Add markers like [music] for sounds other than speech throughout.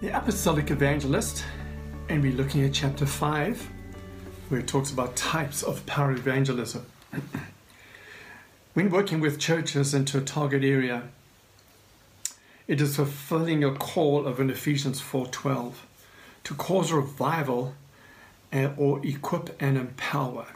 the Apostolic Evangelist, and we're looking at chapter 5, where it talks about types of power evangelism. [clears throat] when working with churches into a target area, it is fulfilling a call of an Ephesians 4:12 to cause revival or equip and empower.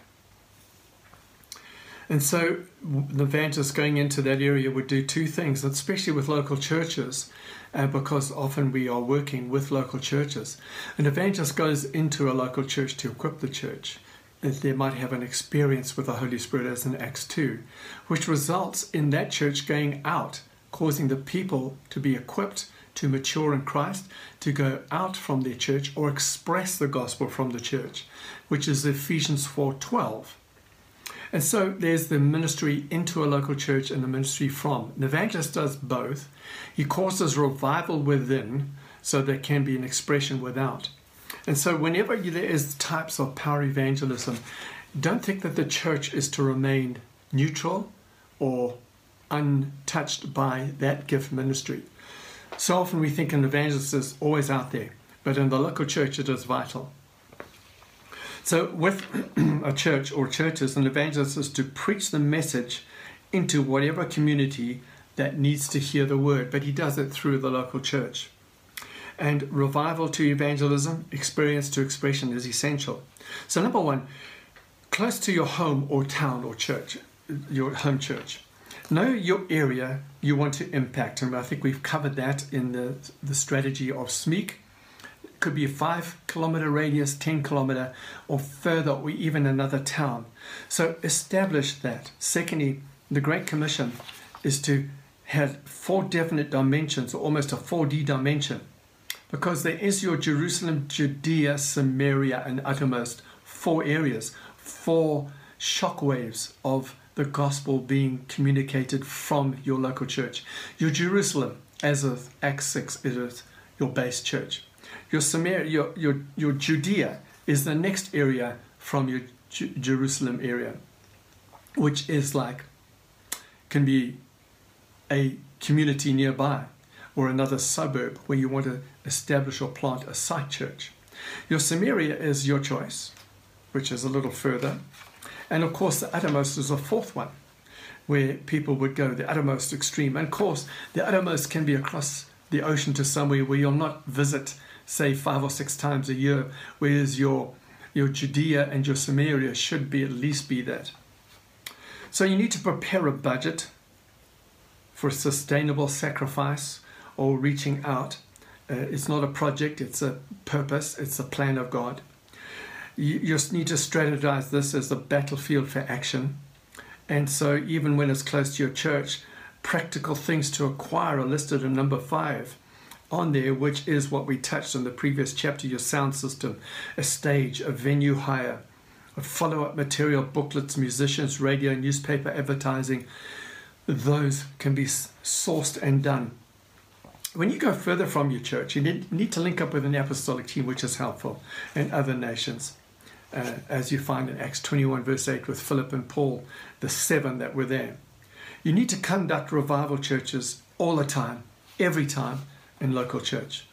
And so the evangelist going into that area would do two things, especially with local churches, uh, because often we are working with local churches. An evangelist goes into a local church to equip the church. That they might have an experience with the Holy Spirit as in Acts 2, which results in that church going out, causing the people to be equipped to mature in Christ, to go out from their church or express the gospel from the church, which is Ephesians 4:12. And so there's the ministry into a local church and the ministry from. An evangelist does both. He causes revival within so there can be an expression without. And so whenever there is types of power evangelism, don't think that the church is to remain neutral or untouched by that gift ministry. So often we think an evangelist is always out there, but in the local church it is vital. So, with [clears throat] a church or churches, an evangelist is to preach the message into whatever community that needs to hear the word, but he does it through the local church. And revival to evangelism, experience to expression is essential. So, number one, close to your home or town or church, your home church. Know your area you want to impact, and I think we've covered that in the, the strategy of SMEEK could be a five kilometer radius, 10 kilometer, or further, or even another town. So establish that. Secondly, the Great Commission is to have four definite dimensions, or almost a 4D dimension, because there is your Jerusalem, Judea, Samaria, and uttermost four areas, four shockwaves of the gospel being communicated from your local church. Your Jerusalem, as of Acts 6, is your base church. Your Samaria, your, your, your Judea is the next area from your J- Jerusalem area, which is like, can be a community nearby or another suburb where you want to establish or plant a site church. Your Samaria is your choice, which is a little further. And of course, the uttermost is a fourth one, where people would go, the uttermost extreme. And of course, the uttermost can be across the ocean to somewhere where you'll not visit say five or six times a year, whereas your your Judea and your Samaria should be at least be that. So you need to prepare a budget for sustainable sacrifice or reaching out. Uh, it's not a project, it's a purpose, it's a plan of God. You just need to strategize this as a battlefield for action. And so, even when it's close to your church, practical things to acquire are listed in number five on there, which is what we touched on the previous chapter your sound system, a stage, a venue hire, a follow up material, booklets, musicians, radio, newspaper advertising. Those can be sourced and done. When you go further from your church, you need, to link up with an apostolic team, which is helpful, and other nations. Uh, as you find in Acts 21, verse 8, with Philip and Paul, the seven that were there. You need to conduct revival churches all the time, every time, in local church.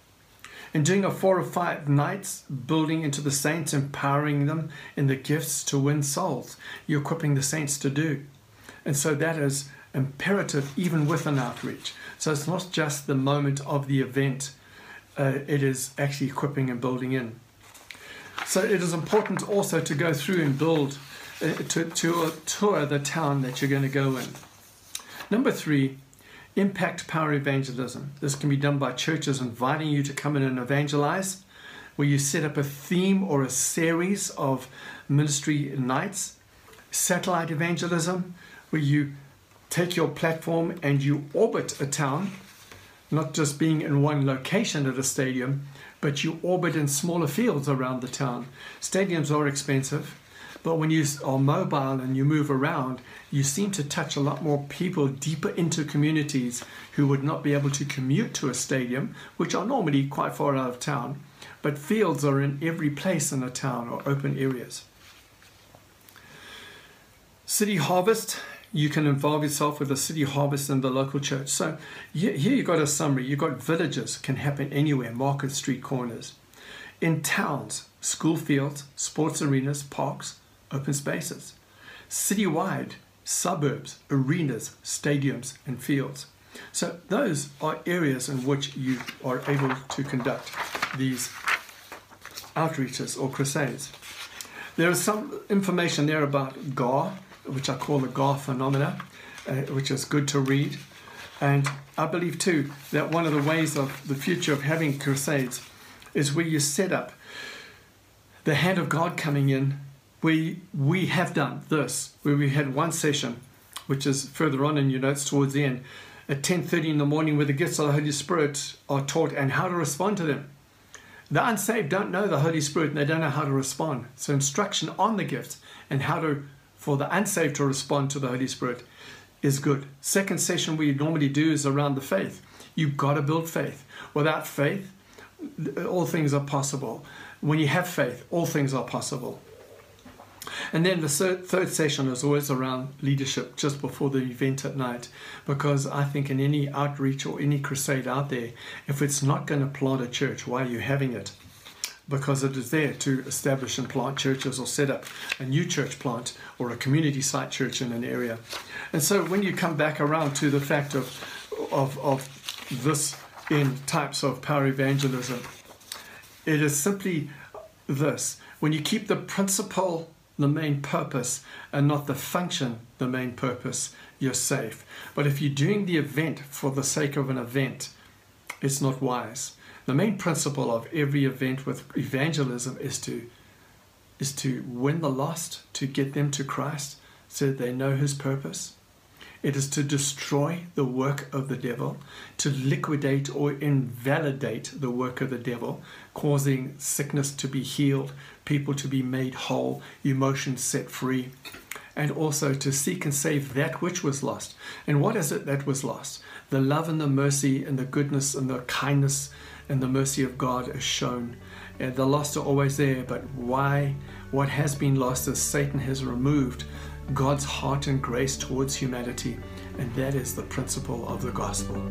In doing a four or five nights, building into the saints, empowering them in the gifts to win souls, you're equipping the saints to do. And so that is imperative even with an outreach. So it's not just the moment of the event, uh, it is actually equipping and building in. So it is important also to go through and build, uh, to, to tour the town that you're going to go in. Number three, Impact Power Evangelism. This can be done by churches inviting you to come in and evangelize, where you set up a theme or a series of ministry nights. Satellite evangelism, where you take your platform and you orbit a town, not just being in one location at a stadium, but you orbit in smaller fields around the town. Stadiums are expensive. But when you are mobile and you move around, you seem to touch a lot more people deeper into communities who would not be able to commute to a stadium, which are normally quite far out of town. But fields are in every place in a town or open areas. City Harvest you can involve yourself with the city harvest and the local church. So here you've got a summary. You've got villages can happen anywhere, market street corners. In towns, school fields, sports arenas, parks, open spaces. Citywide, suburbs, arenas, stadiums, and fields. So those are areas in which you are able to conduct these outreaches or crusades. There is some information there about GAR, which I call the GAR phenomena, uh, which is good to read. And I believe too that one of the ways of the future of having crusades is where you set up the hand of God coming in. We we have done this where we had one session, which is further on in your notes towards the end, at 10:30 in the morning, where the gifts of the Holy Spirit are taught and how to respond to them. The unsaved don't know the Holy Spirit and they don't know how to respond. So instruction on the gifts and how to for the unsaved to respond to the Holy Spirit is good. Second session we normally do is around the faith. You've got to build faith. Without faith, all things are possible. When you have faith, all things are possible. And then the third session is always around leadership just before the event at night, because I think in any outreach or any crusade out there, if it's not going to plant a church, why are you having it? Because it is there to establish and plant churches or set up a new church plant or a community site church in an area. And so when you come back around to the fact of, of, of this in types of power evangelism, it is simply this. When you keep the principle the main purpose and not the function the main purpose, you're safe. But if you're doing the event for the sake of an event, it's not wise. The main principle of every event with evangelism is to is to win the lost, to get them to Christ so that they know his purpose. It is to destroy the work of the devil, to liquidate or invalidate the work of the devil, causing sickness to be healed, people to be made whole, emotions set free, and also to seek and save that which was lost. And what is it that was lost? The love and the mercy and the goodness and the kindness and the mercy of God is shown. And the lost are always there, but why? What has been lost is Satan has removed God's heart and grace towards humanity, and that is the principle of the gospel.